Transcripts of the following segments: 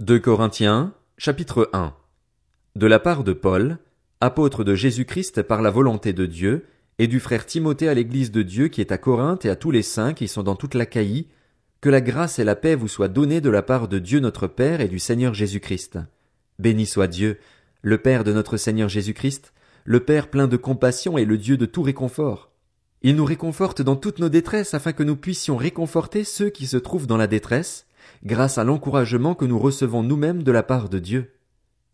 2 Corinthiens, chapitre 1 De la part de Paul, apôtre de Jésus-Christ par la volonté de Dieu, et du frère Timothée à l'église de Dieu qui est à Corinthe et à tous les saints qui sont dans toute l'Achaïe, que la grâce et la paix vous soient données de la part de Dieu notre Père et du Seigneur Jésus-Christ. Béni soit Dieu, le Père de notre Seigneur Jésus-Christ, le Père plein de compassion et le Dieu de tout réconfort. Il nous réconforte dans toutes nos détresses afin que nous puissions réconforter ceux qui se trouvent dans la détresse, grâce à l'encouragement que nous recevons nous-mêmes de la part de Dieu.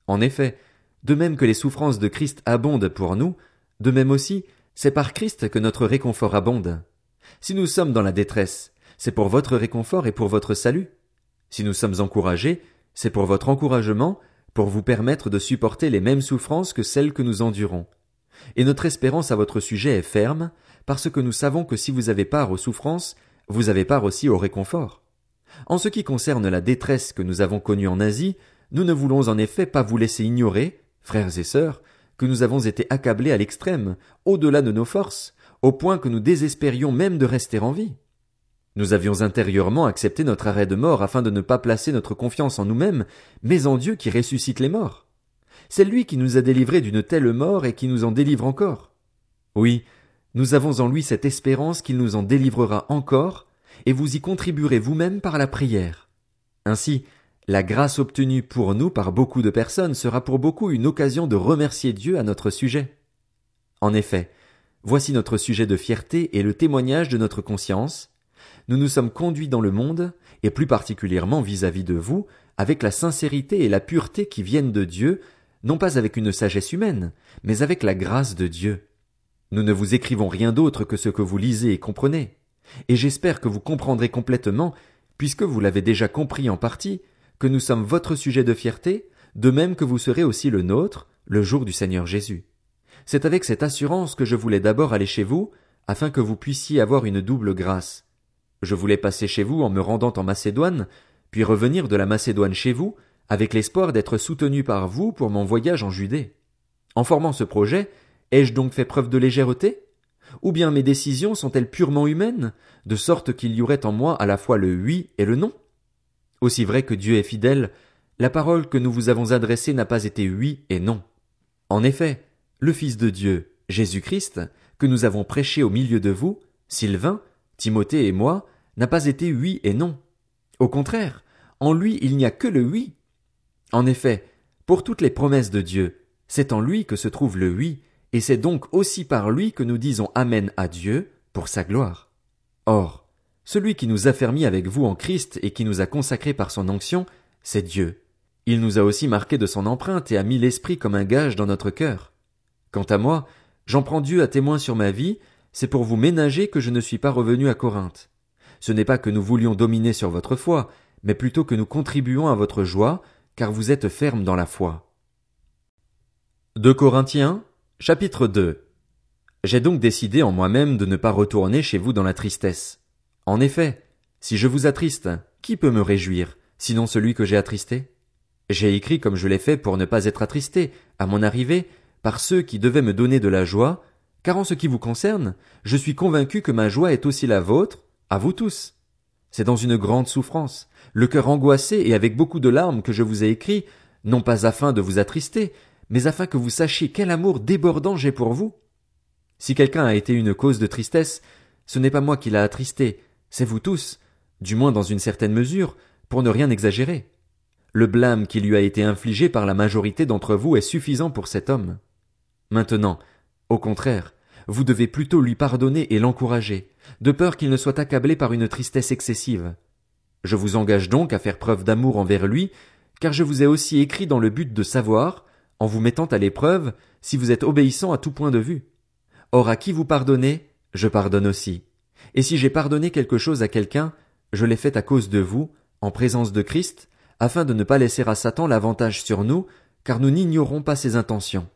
En effet, de même que les souffrances de Christ abondent pour nous, de même aussi, c'est par Christ que notre réconfort abonde. Si nous sommes dans la détresse, c'est pour votre réconfort et pour votre salut. Si nous sommes encouragés, c'est pour votre encouragement, pour vous permettre de supporter les mêmes souffrances que celles que nous endurons. Et notre espérance à votre sujet est ferme, parce que nous savons que si vous avez part aux souffrances, vous avez part aussi au réconfort. En ce qui concerne la détresse que nous avons connue en Asie, nous ne voulons en effet pas vous laisser ignorer, frères et sœurs, que nous avons été accablés à l'extrême, au-delà de nos forces, au point que nous désespérions même de rester en vie. Nous avions intérieurement accepté notre arrêt de mort afin de ne pas placer notre confiance en nous-mêmes, mais en Dieu qui ressuscite les morts. C'est lui qui nous a délivrés d'une telle mort et qui nous en délivre encore. Oui, nous avons en lui cette espérance qu'il nous en délivrera encore, et vous y contribuerez vous-même par la prière. Ainsi, la grâce obtenue pour nous par beaucoup de personnes sera pour beaucoup une occasion de remercier Dieu à notre sujet. En effet, voici notre sujet de fierté et le témoignage de notre conscience. Nous nous sommes conduits dans le monde, et plus particulièrement vis-à-vis de vous, avec la sincérité et la pureté qui viennent de Dieu, non pas avec une sagesse humaine, mais avec la grâce de Dieu. Nous ne vous écrivons rien d'autre que ce que vous lisez et comprenez et j'espère que vous comprendrez complètement, puisque vous l'avez déjà compris en partie, que nous sommes votre sujet de fierté, de même que vous serez aussi le nôtre, le jour du Seigneur Jésus. C'est avec cette assurance que je voulais d'abord aller chez vous, afin que vous puissiez avoir une double grâce. Je voulais passer chez vous en me rendant en Macédoine, puis revenir de la Macédoine chez vous, avec l'espoir d'être soutenu par vous pour mon voyage en Judée. En formant ce projet, ai-je donc fait preuve de légèreté? Ou bien mes décisions sont-elles purement humaines, de sorte qu'il y aurait en moi à la fois le oui et le non? Aussi vrai que Dieu est fidèle, la parole que nous vous avons adressée n'a pas été oui et non. En effet, le Fils de Dieu, Jésus-Christ, que nous avons prêché au milieu de vous, Sylvain, Timothée et moi, n'a pas été oui et non. Au contraire, en lui il n'y a que le oui. En effet, pour toutes les promesses de Dieu, c'est en lui que se trouve le oui, et c'est donc aussi par lui que nous disons Amen à Dieu pour sa gloire. Or, celui qui nous a fermis avec vous en Christ et qui nous a consacrés par son onction, c'est Dieu. Il nous a aussi marqués de son empreinte et a mis l'Esprit comme un gage dans notre cœur. Quant à moi, j'en prends Dieu à témoin sur ma vie, c'est pour vous ménager que je ne suis pas revenu à Corinthe. Ce n'est pas que nous voulions dominer sur votre foi, mais plutôt que nous contribuons à votre joie, car vous êtes ferme dans la foi. Corinthiens, Chapitre 2 J'ai donc décidé en moi-même de ne pas retourner chez vous dans la tristesse. En effet, si je vous attriste, qui peut me réjouir, sinon celui que j'ai attristé? J'ai écrit comme je l'ai fait pour ne pas être attristé, à mon arrivée, par ceux qui devaient me donner de la joie, car en ce qui vous concerne, je suis convaincu que ma joie est aussi la vôtre, à vous tous. C'est dans une grande souffrance, le cœur angoissé et avec beaucoup de larmes que je vous ai écrit, non pas afin de vous attrister, mais afin que vous sachiez quel amour débordant j'ai pour vous. Si quelqu'un a été une cause de tristesse, ce n'est pas moi qui l'a attristé, c'est vous tous, du moins dans une certaine mesure, pour ne rien exagérer. Le blâme qui lui a été infligé par la majorité d'entre vous est suffisant pour cet homme. Maintenant, au contraire, vous devez plutôt lui pardonner et l'encourager, de peur qu'il ne soit accablé par une tristesse excessive. Je vous engage donc à faire preuve d'amour envers lui, car je vous ai aussi écrit dans le but de savoir, en vous mettant à l'épreuve si vous êtes obéissant à tout point de vue. Or à qui vous pardonnez, je pardonne aussi. Et si j'ai pardonné quelque chose à quelqu'un, je l'ai fait à cause de vous, en présence de Christ, afin de ne pas laisser à Satan l'avantage sur nous, car nous n'ignorons pas ses intentions.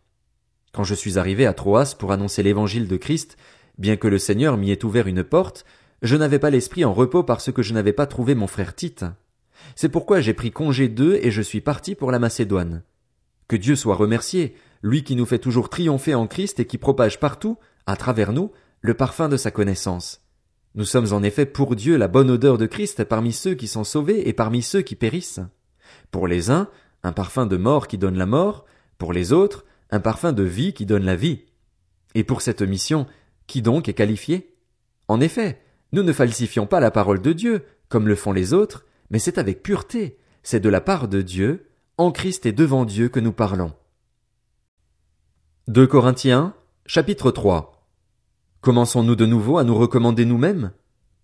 Quand je suis arrivé à Troas pour annoncer l'évangile de Christ, bien que le Seigneur m'y ait ouvert une porte, je n'avais pas l'esprit en repos parce que je n'avais pas trouvé mon frère Tite. C'est pourquoi j'ai pris congé d'eux et je suis parti pour la Macédoine. Que Dieu soit remercié, lui qui nous fait toujours triompher en Christ et qui propage partout, à travers nous, le parfum de sa connaissance. Nous sommes en effet pour Dieu la bonne odeur de Christ parmi ceux qui sont sauvés et parmi ceux qui périssent. Pour les uns, un parfum de mort qui donne la mort, pour les autres, un parfum de vie qui donne la vie. Et pour cette mission, qui donc est qualifié? En effet, nous ne falsifions pas la parole de Dieu, comme le font les autres, mais c'est avec pureté, c'est de la part de Dieu, en Christ et devant Dieu que nous parlons. 2 Corinthiens, chapitre 3. Commençons-nous de nouveau à nous recommander nous-mêmes?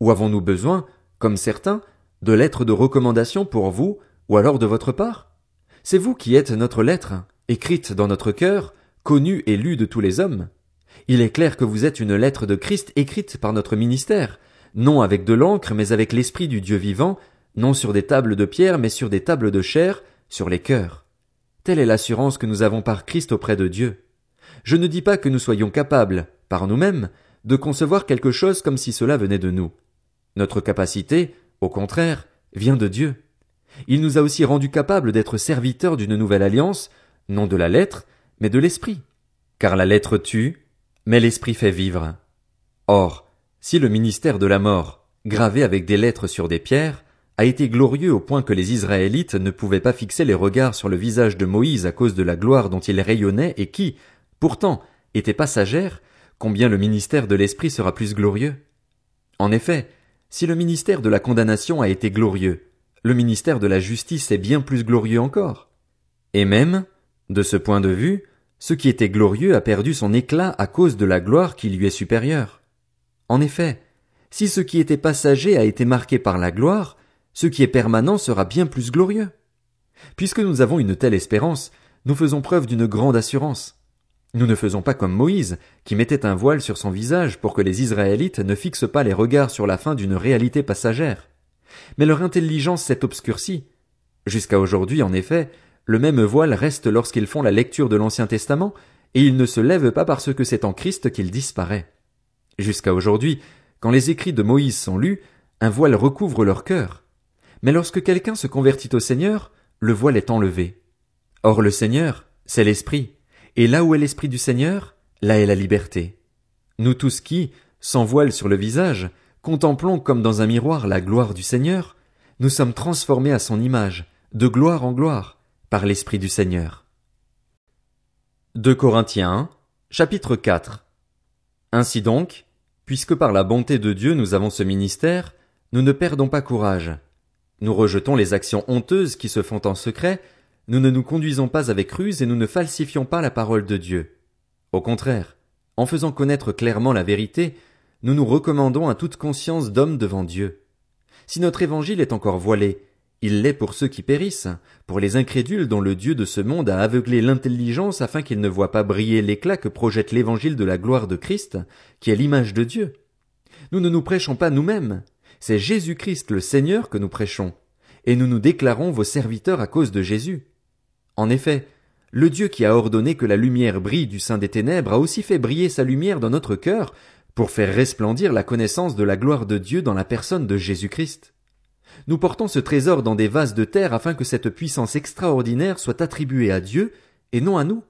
Ou avons-nous besoin, comme certains, de lettres de recommandation pour vous, ou alors de votre part? C'est vous qui êtes notre lettre, écrite dans notre cœur, connue et lue de tous les hommes. Il est clair que vous êtes une lettre de Christ écrite par notre ministère, non avec de l'encre, mais avec l'esprit du Dieu vivant, non sur des tables de pierre, mais sur des tables de chair, sur les cœurs. Telle est l'assurance que nous avons par Christ auprès de Dieu. Je ne dis pas que nous soyons capables, par nous-mêmes, de concevoir quelque chose comme si cela venait de nous. Notre capacité, au contraire, vient de Dieu. Il nous a aussi rendus capables d'être serviteurs d'une nouvelle alliance, non de la lettre, mais de l'esprit. Car la lettre tue, mais l'esprit fait vivre. Or, si le ministère de la mort, gravé avec des lettres sur des pierres, a été glorieux au point que les Israélites ne pouvaient pas fixer les regards sur le visage de Moïse à cause de la gloire dont il rayonnait et qui, pourtant, était passagère, combien le ministère de l'Esprit sera plus glorieux? En effet, si le ministère de la condamnation a été glorieux, le ministère de la justice est bien plus glorieux encore. Et même, de ce point de vue, ce qui était glorieux a perdu son éclat à cause de la gloire qui lui est supérieure. En effet, si ce qui était passager a été marqué par la gloire, ce qui est permanent sera bien plus glorieux. Puisque nous avons une telle espérance, nous faisons preuve d'une grande assurance. Nous ne faisons pas comme Moïse, qui mettait un voile sur son visage pour que les Israélites ne fixent pas les regards sur la fin d'une réalité passagère. Mais leur intelligence s'est obscurcie. Jusqu'à aujourd'hui, en effet, le même voile reste lorsqu'ils font la lecture de l'Ancien Testament, et il ne se lève pas parce que c'est en Christ qu'il disparaît. Jusqu'à aujourd'hui, quand les écrits de Moïse sont lus, un voile recouvre leur cœur. Mais lorsque quelqu'un se convertit au Seigneur, le voile est enlevé. Or le Seigneur, c'est l'Esprit, et là où est l'Esprit du Seigneur, là est la liberté. Nous tous qui, sans voile sur le visage, contemplons comme dans un miroir la gloire du Seigneur, nous sommes transformés à son image, de gloire en gloire, par l'Esprit du Seigneur. 2 Corinthiens, chapitre 4 Ainsi donc, puisque par la bonté de Dieu nous avons ce ministère, nous ne perdons pas courage. Nous rejetons les actions honteuses qui se font en secret, nous ne nous conduisons pas avec ruse et nous ne falsifions pas la parole de Dieu. Au contraire, en faisant connaître clairement la vérité, nous nous recommandons à toute conscience d'homme devant Dieu. Si notre évangile est encore voilé, il l'est pour ceux qui périssent, pour les incrédules dont le Dieu de ce monde a aveuglé l'intelligence afin qu'ils ne voient pas briller l'éclat que projette l'évangile de la gloire de Christ, qui est l'image de Dieu. Nous ne nous prêchons pas nous-mêmes, c'est Jésus-Christ le Seigneur que nous prêchons, et nous nous déclarons vos serviteurs à cause de Jésus. En effet, le Dieu qui a ordonné que la lumière brille du sein des ténèbres a aussi fait briller sa lumière dans notre cœur pour faire resplendir la connaissance de la gloire de Dieu dans la personne de Jésus-Christ. Nous portons ce trésor dans des vases de terre afin que cette puissance extraordinaire soit attribuée à Dieu et non à nous.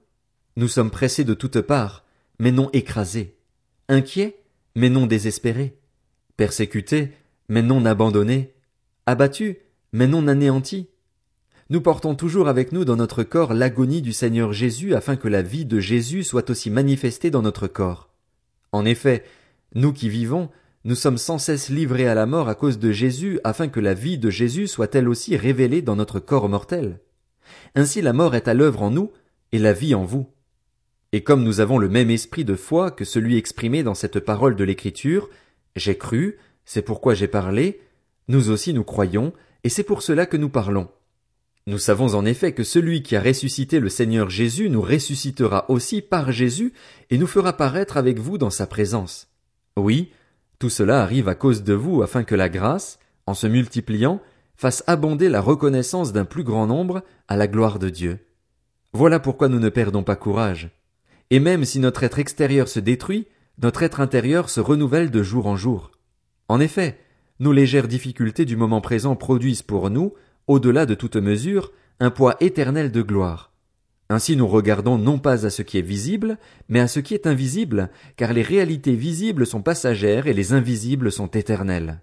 Nous sommes pressés de toutes parts, mais non écrasés, inquiets, mais non désespérés, persécutés, mais non abandonnés, abattus, mais non anéantis. Nous portons toujours avec nous dans notre corps l'agonie du Seigneur Jésus afin que la vie de Jésus soit aussi manifestée dans notre corps. En effet, nous qui vivons, nous sommes sans cesse livrés à la mort à cause de Jésus afin que la vie de Jésus soit elle aussi révélée dans notre corps mortel. Ainsi la mort est à l'œuvre en nous et la vie en vous. Et comme nous avons le même esprit de foi que celui exprimé dans cette parole de l'écriture, j'ai cru, c'est pourquoi j'ai parlé, nous aussi nous croyons, et c'est pour cela que nous parlons. Nous savons en effet que celui qui a ressuscité le Seigneur Jésus nous ressuscitera aussi par Jésus et nous fera paraître avec vous dans sa présence. Oui, tout cela arrive à cause de vous afin que la grâce, en se multipliant, fasse abonder la reconnaissance d'un plus grand nombre à la gloire de Dieu. Voilà pourquoi nous ne perdons pas courage. Et même si notre être extérieur se détruit, notre être intérieur se renouvelle de jour en jour. En effet, nos légères difficultés du moment présent produisent pour nous, au-delà de toute mesure, un poids éternel de gloire. Ainsi nous regardons non pas à ce qui est visible, mais à ce qui est invisible, car les réalités visibles sont passagères et les invisibles sont éternelles.